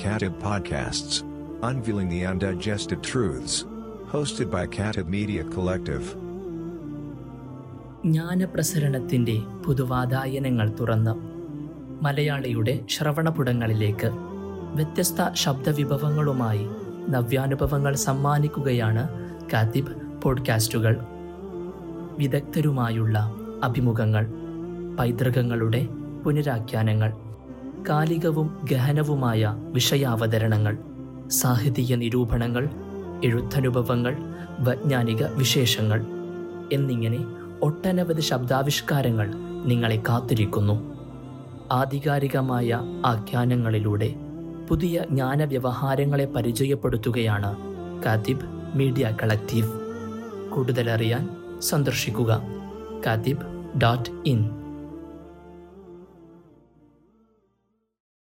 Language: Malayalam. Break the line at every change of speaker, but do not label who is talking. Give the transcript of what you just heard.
Katib Podcasts. Unveiling the Undigested Truths. Hosted by Katib Media Collective.
ജ്ഞാനപ്രസരണത്തിന്റെ പുതുവാതായനങ്ങൾ തുറന്ന് മലയാളിയുടെ ശ്രവണപുടങ്ങളിലേക്ക് വ്യത്യസ്ത ശബ്ദവിഭവങ്ങളുമായി നവ്യാനുഭവങ്ങൾ സമ്മാനിക്കുകയാണ് കാത്തിബ് പോഡ്കാസ്റ്റുകൾ വിദഗ്ധരുമായുള്ള അഭിമുഖങ്ങൾ പൈതൃകങ്ങളുടെ പുനരാഖ്യാനങ്ങൾ കാലികവും ഗഹനവുമായ വിഷയാവതരണങ്ങൾ സാഹിത്യ നിരൂപണങ്ങൾ എഴുത്തനുഭവങ്ങൾ വൈജ്ഞാനിക വിശേഷങ്ങൾ എന്നിങ്ങനെ ഒട്ടനവധി ശബ്ദാവിഷ്കാരങ്ങൾ നിങ്ങളെ കാത്തിരിക്കുന്നു. ആധികാരികമായ ആഖ്യാനങ്ങളിലൂടെ പുതിയ ജ്ഞാനവ്യവഹാരങ്ങളെ പരിചയപ്പെടുത്തുകയാണ് കാത്തിബ് മീഡിയ കളക്റ്റീവ് കൂടുതലറിയാൻ സന്ദർശിക്കുക കാത്തിബ് ഡോട്ട് ഇൻ.